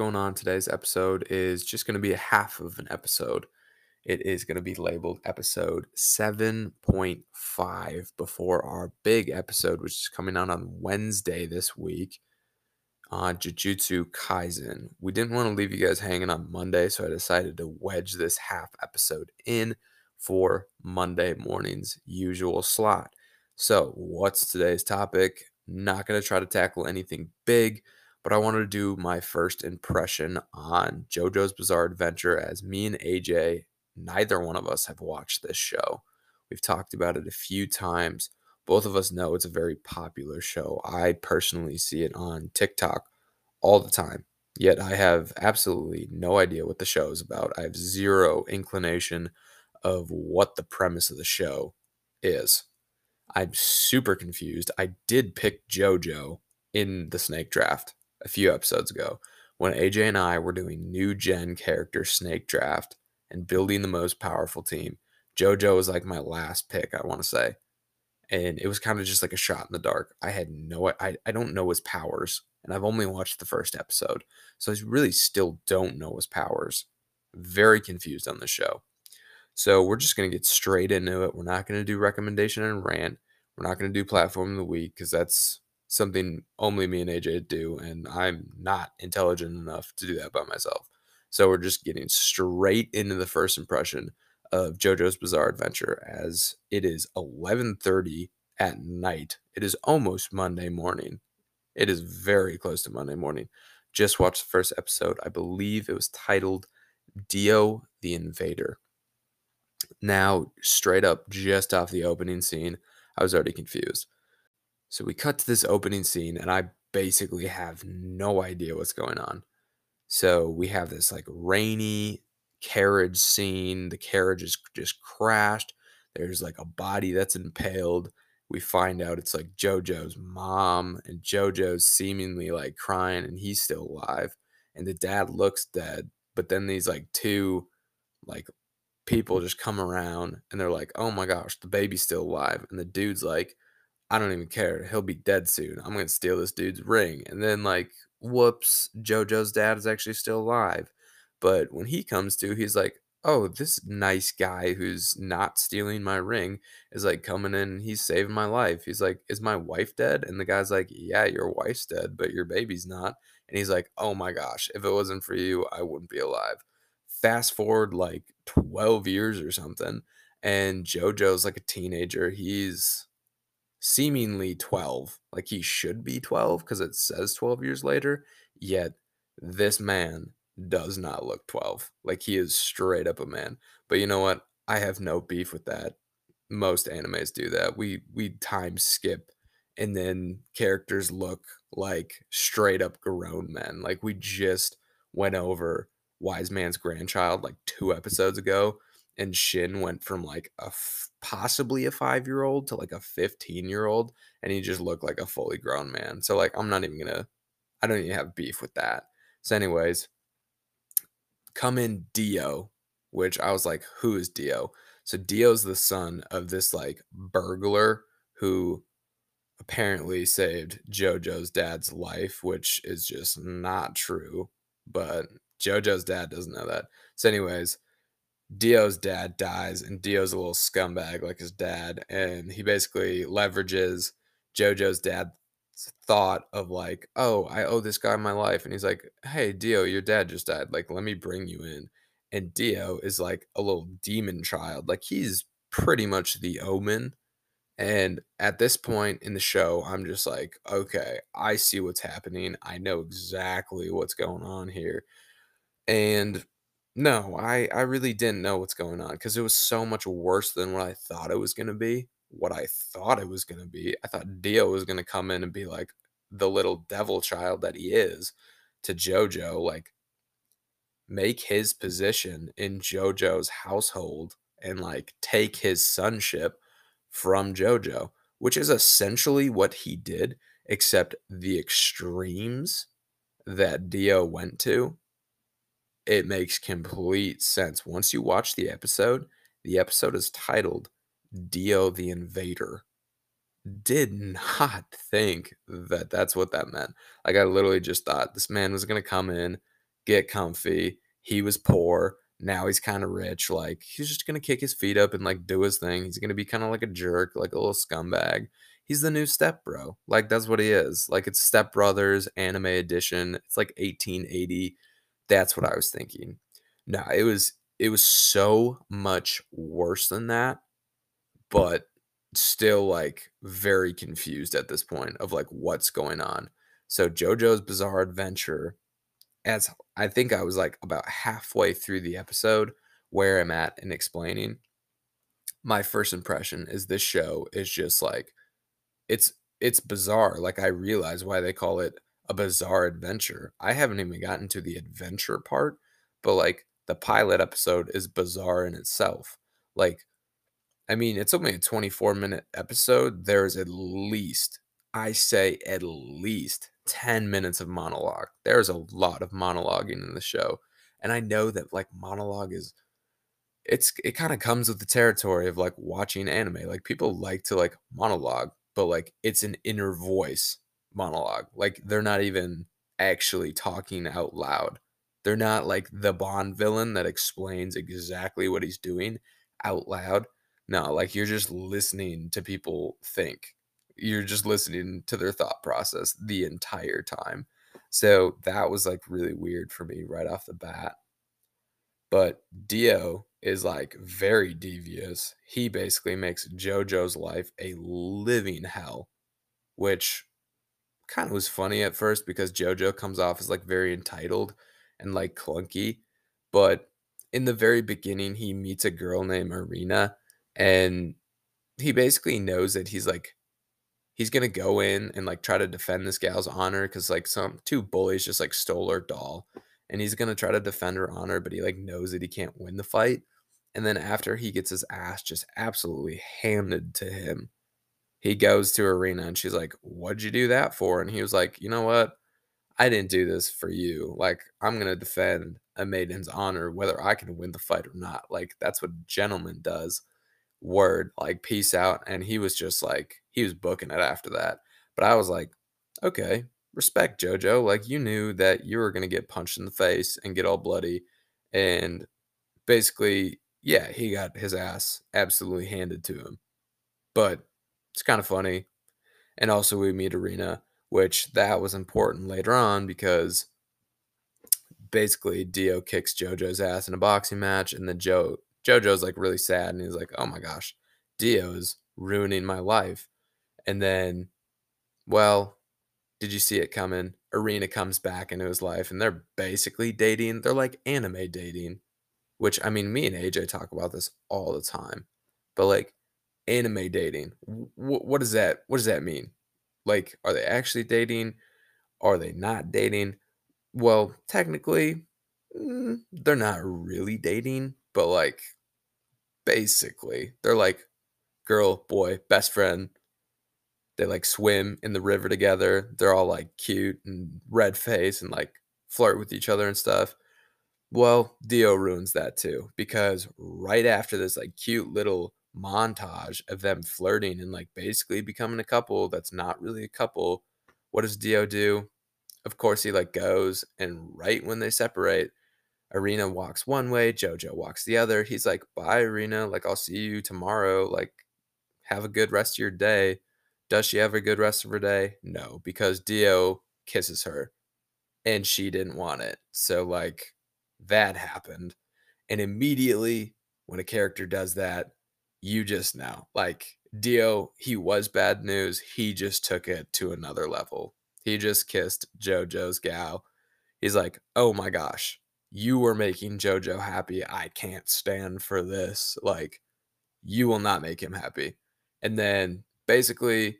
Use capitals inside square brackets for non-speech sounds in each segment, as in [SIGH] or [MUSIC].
going on? Today's episode is just going to be a half of an episode. It is going to be labeled episode 7.5 before our big episode, which is coming out on Wednesday this week on Jujutsu Kaisen. We didn't want to leave you guys hanging on Monday, so I decided to wedge this half episode in for Monday morning's usual slot. So, what's today's topic? Not going to try to tackle anything big but I wanted to do my first impression on JoJo's Bizarre Adventure as me and AJ, neither one of us have watched this show. We've talked about it a few times. Both of us know it's a very popular show. I personally see it on TikTok all the time. Yet I have absolutely no idea what the show is about. I have zero inclination of what the premise of the show is. I'm super confused. I did pick JoJo in the snake draft a few episodes ago when AJ and I were doing new gen character snake draft and building the most powerful team. JoJo was like my last pick, I want to say. And it was kind of just like a shot in the dark. I had no I, I don't know his powers. And I've only watched the first episode. So I really still don't know his powers. Very confused on the show. So we're just gonna get straight into it. We're not gonna do recommendation and rant. We're not gonna do platform of the week because that's something only me and AJ do, and I'm not intelligent enough to do that by myself. So we're just getting straight into the first impression of JoJo's Bizarre Adventure as it is 11:30 at night. It is almost Monday morning. It is very close to Monday morning. Just watched the first episode. I believe it was titled Dio the Invader. Now, straight up just off the opening scene, I was already confused so we cut to this opening scene, and I basically have no idea what's going on. So we have this like rainy carriage scene. The carriage is just crashed. There's like a body that's impaled. We find out it's like JoJo's mom, and JoJo's seemingly like crying, and he's still alive. And the dad looks dead. But then these like two like people just come around and they're like, oh my gosh, the baby's still alive. And the dude's like, I don't even care. He'll be dead soon. I'm gonna steal this dude's ring. And then like, whoops, JoJo's dad is actually still alive. But when he comes to, he's like, oh, this nice guy who's not stealing my ring is like coming in he's saving my life. He's like, is my wife dead? And the guy's like, yeah, your wife's dead, but your baby's not. And he's like, oh my gosh, if it wasn't for you, I wouldn't be alive. Fast forward like 12 years or something. And JoJo's like a teenager. He's seemingly 12, like he should be 12 because it says 12 years later, yet this man does not look 12. Like he is straight up a man. But you know what? I have no beef with that. Most animes do that. We we time skip and then characters look like straight up grown men. Like we just went over Wise Man's Grandchild like 2 episodes ago and Shin went from like a f- possibly a five year old to like a 15 year old, and he just looked like a fully grown man. So, like, I'm not even gonna, I don't even have beef with that. So, anyways, come in Dio, which I was like, who is Dio? So, Dio's the son of this like burglar who apparently saved JoJo's dad's life, which is just not true. But JoJo's dad doesn't know that. So, anyways, Dio's dad dies, and Dio's a little scumbag like his dad, and he basically leverages JoJo's dad's thought of like, oh, I owe this guy my life, and he's like, hey, Dio, your dad just died, like, let me bring you in, and Dio is like a little demon child, like he's pretty much the Omen, and at this point in the show, I'm just like, okay, I see what's happening, I know exactly what's going on here, and no, I I really didn't know what's going on because it was so much worse than what I thought it was gonna be. What I thought it was gonna be, I thought Dio was gonna come in and be like the little devil child that he is to JoJo, like make his position in JoJo's household and like take his sonship from JoJo, which is essentially what he did, except the extremes that Dio went to it makes complete sense. Once you watch the episode, the episode is titled Dio the Invader. Did not [LAUGHS] think that that's what that meant. Like, I literally just thought this man was going to come in, get comfy. He was poor. Now he's kind of rich. Like he's just gonna kick his feet up and like do his thing. He's gonna be kind of like a jerk, like a little scumbag. He's the new step bro. Like that's what he is. Like it's Step Brothers anime edition. It's like 1880. That's what I was thinking. No, it was it was so much worse than that, but still like very confused at this point of like what's going on. So JoJo's Bizarre Adventure as I think I was like about halfway through the episode where I'm at and explaining, my first impression is this show is just like it's it's bizarre. Like I realize why they call it a bizarre adventure. I haven't even gotten to the adventure part, but like the pilot episode is bizarre in itself. Like I mean, it's only a 24 minute episode. There's at least I say at least 10 minutes of monologue. There's a lot of monologuing in the show. And I know that like monologue is it's it kind of comes with the territory of like watching anime. Like people like to like monologue, but like it's an inner voice monologue. Like they're not even actually talking out loud. They're not like the Bond villain that explains exactly what he's doing out loud. No, like you're just listening to people think you're just listening to their thought process the entire time. So that was like really weird for me right off the bat. But Dio is like very devious. He basically makes JoJo's life a living hell, which kind of was funny at first because JoJo comes off as like very entitled and like clunky. But in the very beginning, he meets a girl named Erina and he basically knows that he's like he's gonna go in and like try to defend this gal's honor because like some two bullies just like stole her doll and he's gonna try to defend her honor but he like knows that he can't win the fight and then after he gets his ass just absolutely handed to him he goes to Erina and she's like what'd you do that for? And he was like you know what? I didn't do this for you. Like i'm gonna defend a maiden's honor whether i can win the fight or not. Like that's what a gentleman does. Word like peace out. And he was just like he was booking it after that. But i was like okay respect jojo. Like you knew that you were going to get punched in the face and get all bloody. And basically yeah he got his ass absolutely handed to him. But it's kind of funny and also we meet Erina, which that was important later on because basically dio kicks jojo's ass in a boxing match and then joe JoJo's like really sad and he's like, oh my gosh, Dio is ruining my life. And then, well, did you see it coming? Erina comes back into his life and they're basically dating. They're like anime dating, which I mean, me and AJ talk about this all the time. But like anime dating, w- what does that what does that mean? Like, are they actually dating? Are they not dating? Well, technically, mm, they're not really dating, but like basically they're like girl, boy, best friend. They like swim in the river together. They're all like cute and red face and like flirt with each other and stuff. Well, Dio ruins that too because right after this like cute little montage of them flirting and like basically becoming a couple that's not really a couple, what does Dio do? Of course he like goes and right when they separate, Erina walks one way, Jojo walks the other. He's like, "Bye, Erina. Like, I'll see you tomorrow. Like, have a good rest of your day." Does she have a good rest of her day? No, because Dio kisses her and she didn't want it. So, like, that happened. And immediately when a character does that, you just know. Like, Dio, he was bad news. He just took it to another level. He just kissed JoJo's gal. He's like, oh my gosh, you were making JoJo happy. I can't stand for this. Like, you will not make him happy. And then basically,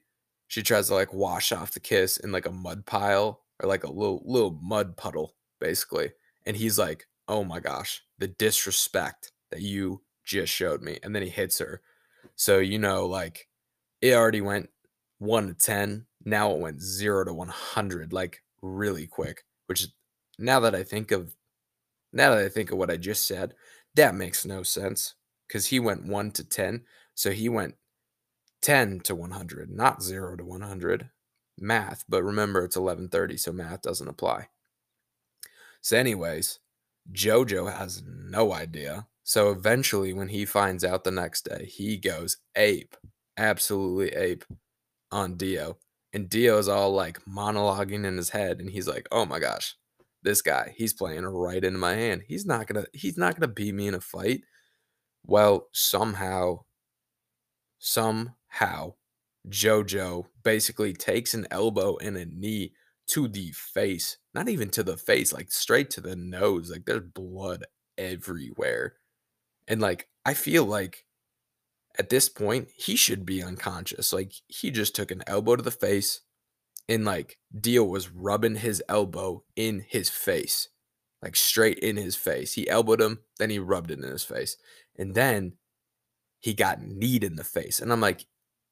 she tries to like wash off the kiss in like a mud pile or like a little little mud puddle, basically. And he's like, "Oh my gosh, the disrespect that you just showed me." And then he hits her. So you know, like it already went one to ten. Now it went zero to one hundred, like really quick. Which now that I think of now that I think of what I just said, that makes no sense because he went 1 to 10. So he went 10 to 100, not 0 to 100. Math, but remember it's 11:30, so math doesn't apply. So, anyways, JoJo has no idea. So eventually, when he finds out the next day, he goes ape, absolutely ape on Dio. And Dio's all like monologuing in his head, and he's like, "Oh my gosh, this guy, he's playing right into my hand. He's not gonna, he's not gonna beat me in a fight." Well, somehow, somehow, JoJo basically takes an elbow and a knee to the face, not even to the face, like straight to the nose. Like there's blood everywhere. And like I feel like at this point he should be unconscious. Like he just took an elbow to the face and like Dio was rubbing his elbow in his face. Like straight in his face. He elbowed him, then he rubbed it in his face. And then he got kneed in the face. And I'm like,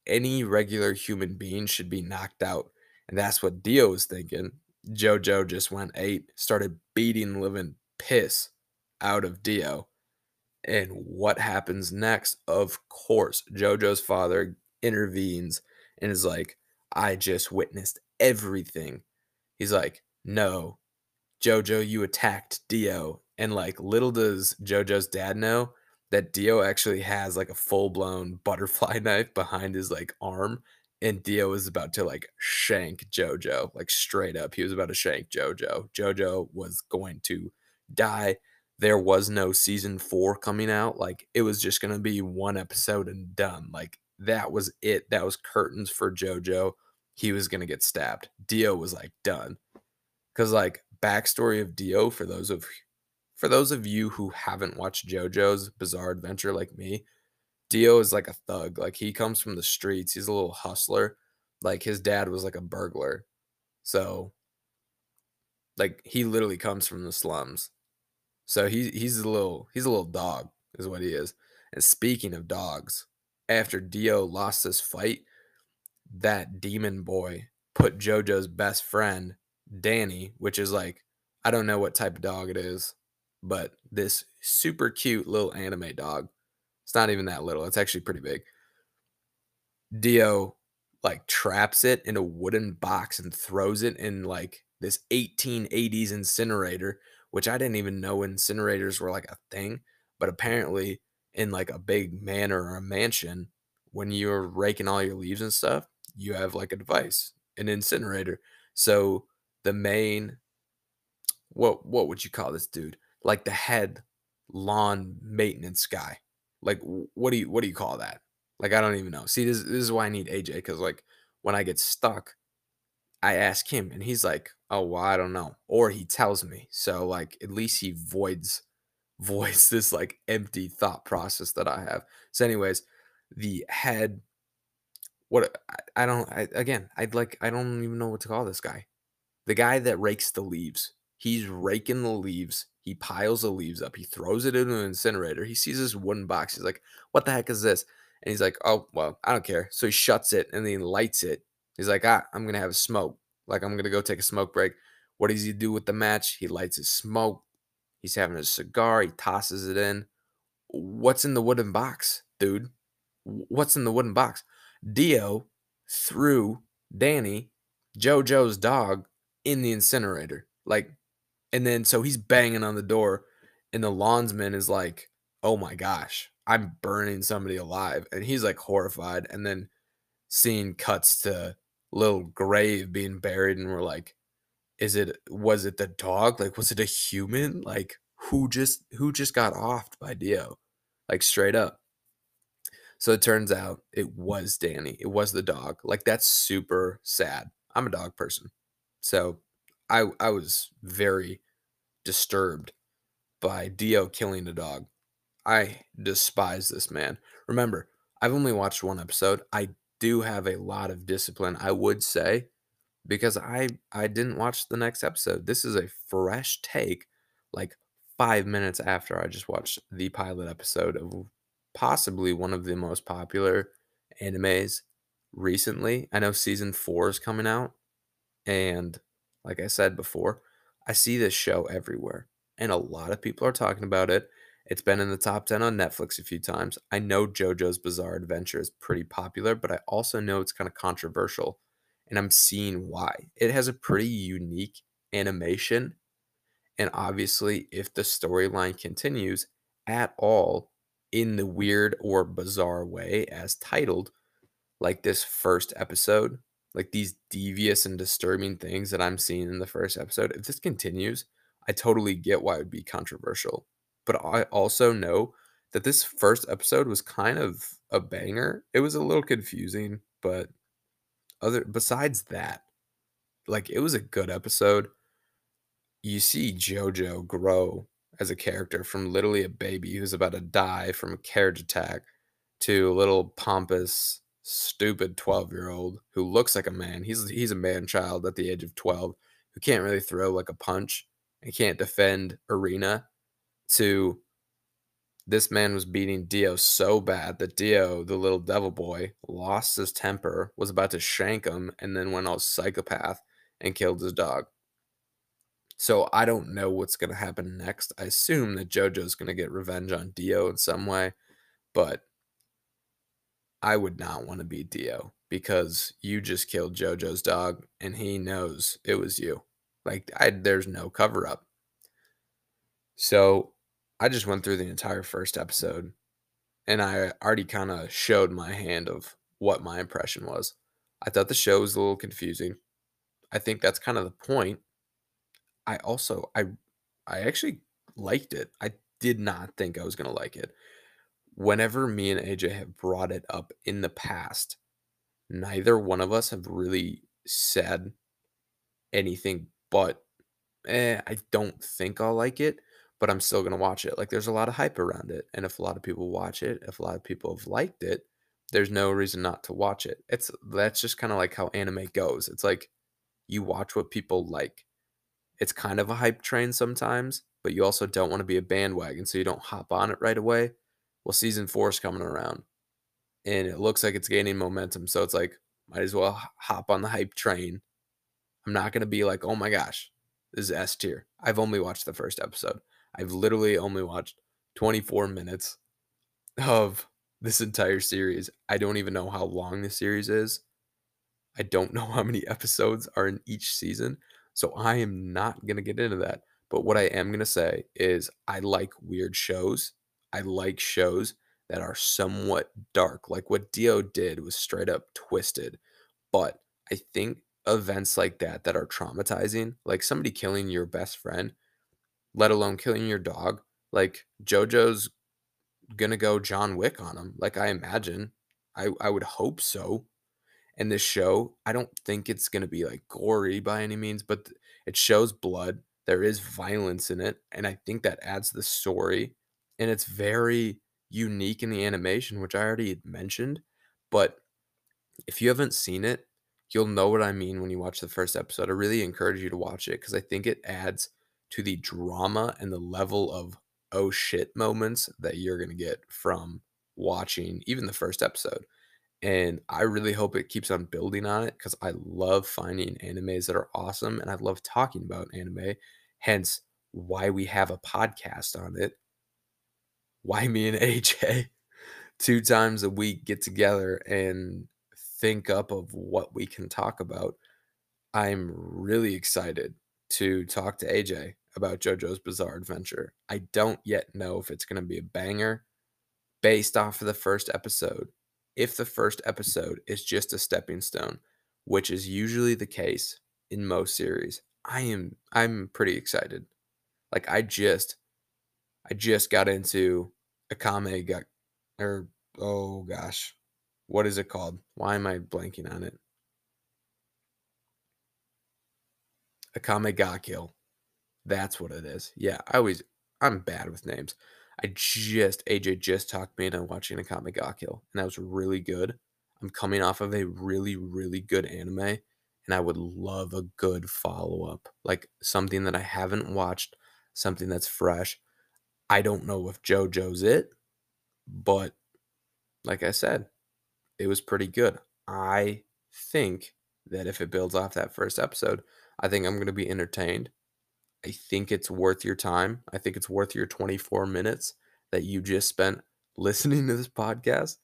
any regular human being should be knocked out. And that's what Dio was thinking. JoJo just went eight, started beating living piss out of Dio. And what happens next? Of course, JoJo's father intervenes and is like, I just witnessed everything. He's like, No, JoJo, you attacked Dio. And like, little does JoJo's dad know that Dio actually has like a full blown butterfly [LAUGHS] knife behind his like arm. And Dio was about to like shank JoJo, like straight up. He was about to shank JoJo. JoJo was going to die. There was no season four coming out. Like it was just going to be one episode and done. Like that was it. That was curtains for JoJo. He was going to get stabbed. Dio was like done. Cause like backstory of Dio for those of for those of you who haven't watched JoJo's Bizarre Adventure like me, Dio is like a thug. Like he comes from the streets. He's a little hustler. Like his dad was like a burglar. So like he literally comes from the slums. So he he's a little he's a little dog is what he is. And speaking of dogs, after Dio lost this fight, that demon boy put JoJo's best friend, Danny, which is like I don't know what type of dog it is but this super cute little anime dog. It's not even that little. It's actually pretty big. Dio like traps it in a wooden box and throws it in like this 1880s incinerator, which I didn't even know incinerators were like a thing, but apparently in like a big manor or a mansion, when you're raking all your leaves and stuff, you have like a device, an incinerator. So the main what what would you call this dude? like the head lawn maintenance guy. Like what do you what do you call that? Like I don't even know. See, this, this is why I need AJ because like when I get stuck, I ask him and he's like, "Oh, well, I don't know," or he tells me. So like at least he voids [LAUGHS] voids this like empty thought process that I have. So, anyways, the head. What I, I don't. I, again, I'd like. I don't even know what to call this guy. The guy that rakes the leaves. He's raking the leaves he piles the leaves up. He throws it into an incinerator. He sees this wooden box. He's like, "What the heck is this?" And he's like, "Oh, well, I don't care." So he shuts it and then he lights it. He's like, "Ah, I'm gonna have a smoke. Like I'm gonna go take a smoke break." What does he do with the match? He lights his smoke. He's having a cigar. He tosses it in. What's in the wooden box, dude? What's in the wooden box? Dio threw Danny, JoJo's dog, in the incinerator. Like and then so he's banging on the door, and the lawnsman is like, "Oh my gosh, I'm burning somebody alive," and he's like horrified. And then scene cuts to little grave being buried, and we're like, "Is it? Was it the dog? Like, was it a human? Like, who just who just got offed by Dio? Like straight up." So it turns out it was Danny. It was the dog. Like that's super sad. I'm a dog person. So I I was very disturbed by Dio killing a dog. I despise this man. Remember, I've only watched one episode. I do have a lot of discipline, I would say, because I I didn't watch the next episode. This is a fresh take like 5 minutes after I just watched the pilot episode of possibly one of the most popular animes recently. I know season 4 is coming out and like I said before, I see this show everywhere, and a lot of people are talking about it. It's been in the top 10 on Netflix a few times. I know JoJo's Bizarre Adventure is pretty popular, but I also know it's kind of controversial, and I'm seeing why. It has a pretty unique animation, And obviously, if the storyline continues at all in the weird or bizarre way as titled, like this first episode, like these devious and disturbing things that I'm seeing in the first episode, if this continues, I totally get why it would be controversial. But I also know that this first episode was kind of a banger. It was a little confusing, but other besides that, like it was a good episode. You see JoJo grow as a character from literally a baby who's about to die from a carriage attack to a little pompous, stupid 12-year-old who looks like a man. He's he's a man child at the age of 12 who can't really throw like a punch and can't defend Erina to this man was beating Dio so bad that Dio, the little devil boy, lost his temper, was about to shank him, and then went all psychopath and killed his dog. So I don't know what's going to happen next. I assume that JoJo's going to get revenge on Dio in some way, but I would not want to be Dio because you just killed JoJo's dog and he knows it was you. Like I there's no cover up. So I just went through the entire first episode and I already kind of showed my hand of what my impression was. I thought the show was a little confusing. I think that's kind of the point. I also I I actually liked it. I did not think I was going to like it. Whenever me and AJ have brought it up in the past, neither one of us have really said anything but eh, I don't think I'll like it but I'm still gonna watch it. Like there's a lot of hype around it, and if a lot of people watch it, if a lot of people have liked it, there's no reason not to watch it. It's that's just kind of like how anime goes. It's like you watch what people like. It's kind of a hype train sometimes, but you also don't want to be a bandwagon, so you don't hop on it right away. Well, season four is coming around, and it looks like it's gaining momentum. So it's like might as well hop on the hype train. I'm not gonna be like, oh my gosh, this is S tier. I've only watched the first episode. I've literally only watched 24 minutes of this entire series. I don't even know how long the series is. I don't [LAUGHS] know how many episodes are in each season. So I am not going to get into that. But what I am going to say is I like weird shows. I like shows that are somewhat dark. Like what Dio did was straight up twisted. But I think events like that that are traumatizing, like somebody killing your best friend, let alone killing your dog. Like JoJo's gonna go John Wick on him. Like I imagine. I I would hope so. And this show, I don't think it's gonna be like gory by any means, but it shows blood. There is violence in it, and I think that adds the story. And it's very unique in the animation, which I already mentioned. But if you haven't seen it, you'll know what I mean when you watch the first episode. I really encourage you to watch it because I think it adds to the drama and the level of oh shit moments that you're going to get from watching even the first episode. And I really hope it keeps on building on it because I love finding animes that are awesome and I love talking about anime. Hence, why we have a podcast on it. Why me and [LAUGHS] AJ two times a week get together and think up of what we can talk about. I'm really excited to talk to AJ about JoJo's Bizarre Adventure. I don't yet know if it's going to be a banger based off of the first episode. If the first episode is just a stepping stone, which is usually the case in most series, I am I'm pretty excited. Like I just I just got into Akame got or oh gosh. What is it called? Why am I blanking on it? Akame ga Kill. That's what it is. Yeah, I always I'm bad with names. I just AJ just talked me into watching Akame ga Kill, and that was really good. I'm coming off of a really really good anime, and I would love a good follow up, like something that I haven't watched, something that's fresh. I don't know if JoJo's it, but like I said, it was pretty good. I think that if it builds off that first episode, I think I'm going to be entertained. I think it's worth your time. I think it's worth your 24 minutes that you just spent [LAUGHS] listening to this podcast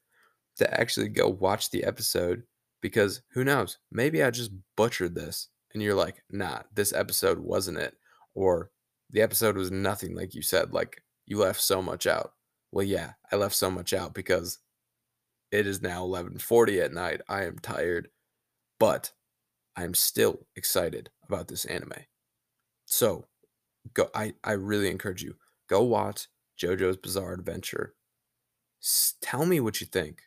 to actually go watch the episode because who knows? Maybe I just butchered this and you're like, nah, this episode wasn't it. Or The episode was nothing like you said, like you left so much out. Well, yeah, I left so much out because it is now 11:40 at night. I am tired, but I'm still excited about this anime. So, go I I really encourage you go watch JoJo's Bizarre Adventure. S- tell me what you think.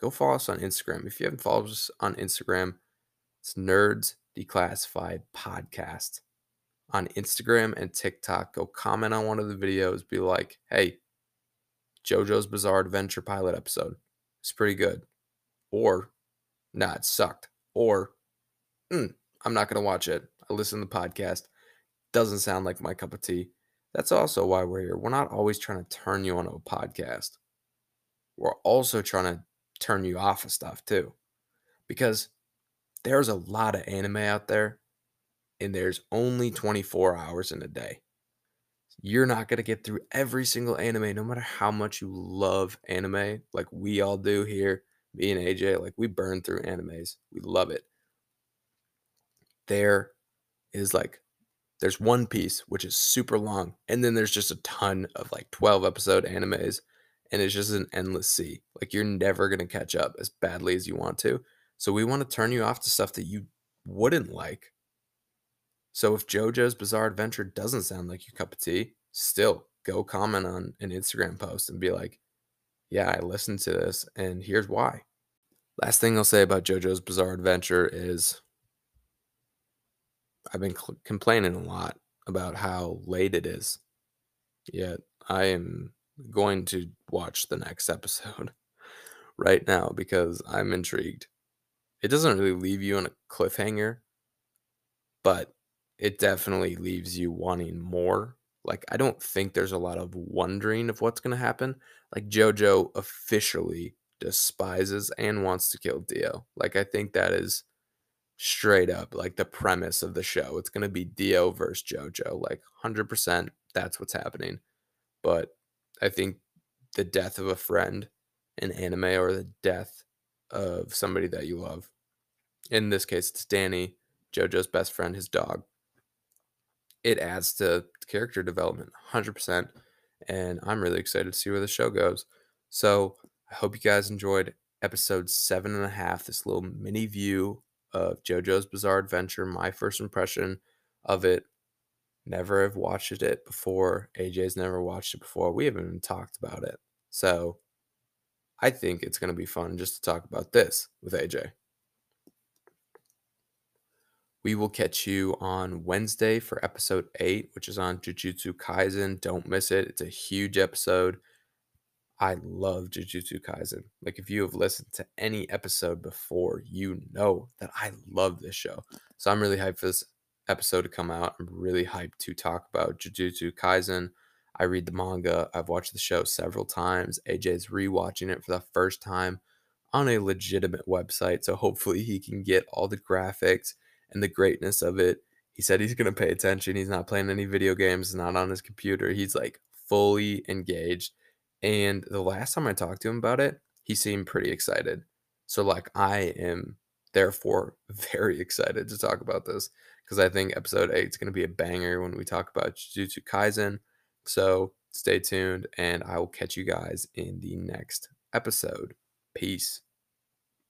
Go follow us on Instagram. If you haven't followed us on Instagram, it's Nerds Declassified Podcast. On Instagram and TikTok, go comment on one of the videos. Be like, hey, JoJo's Bizarre Adventure pilot episode. It's pretty good. Or, nah, it sucked. Or, mm, I'm not going to watch it. I listen to the podcast. Doesn't sound like my cup of tea. That's also why we're here. We're not always trying to turn you onto a podcast. We're also trying to turn you off of stuff too. Because there's a lot of anime out there and there's only 24 hours in a day. You're not going to get through every single anime, no matter how much you love anime, like we all do here. Me and AJ, like we burn through animes. We love it. There is like, there's One Piece, which is super long. And then there's just a ton of like 12 episode animes. And it's just an endless sea. Like you're never going to catch up as badly as you want to. So we want to turn you off to stuff that you wouldn't like. So if JoJo's Bizarre Adventure doesn't sound like your cup of tea, still go comment on an Instagram post and be like, yeah, I listened to this and here's why. Last thing I'll say about JoJo's Bizarre Adventure is I've been cl- complaining a lot about how late it is. Yet I am going to watch the next [LAUGHS] episode right now because I'm intrigued. It doesn't really leave you on a cliffhanger, but it definitely leaves you wanting more. Like, I don't think there's a lot of wondering of what's going to happen. Like, JoJo officially despises and wants to kill Dio. Like, I think that is straight up like the premise of the show. It's going to be Dio versus JoJo. Like, 100% that's what's happening. But I think the death of a friend in anime or the death of somebody that you love. In this case, it's Danny, JoJo's best friend, his dog it adds to character development 100%. And I'm really excited to see where the show goes. So I hope you guys enjoyed episode seven and a half, this little mini view of JoJo's Bizarre Adventure, my first impression of it. Never have watched it before. AJ's never watched it before. We haven't even talked about it. So I think it's going to be fun just to talk about this with AJ. We will catch you on Wednesday for episode eight, which is on Jujutsu Kaisen. Don't miss it. It's a huge episode. I love Jujutsu Kaisen. Like, if you have listened to any episode before, you know that I love this show. So I'm really hyped for this episode to come out. I'm really hyped to talk about Jujutsu Kaisen. I read the manga. I've watched the show several times. AJ's rewatching it for the first time on a legitimate website. So hopefully he can get all the graphics and the greatness of it. He said he's going to pay attention. He's not playing any video games, not on his computer. He's like fully engaged. And the last time I talked to him about it, he seemed pretty excited. So, like, I am therefore [LAUGHS] very excited to talk about this because I think episode eight is going to be a banger when we talk about Jujutsu Kaisen. So, stay tuned, and I will catch you guys in the next episode. Peace.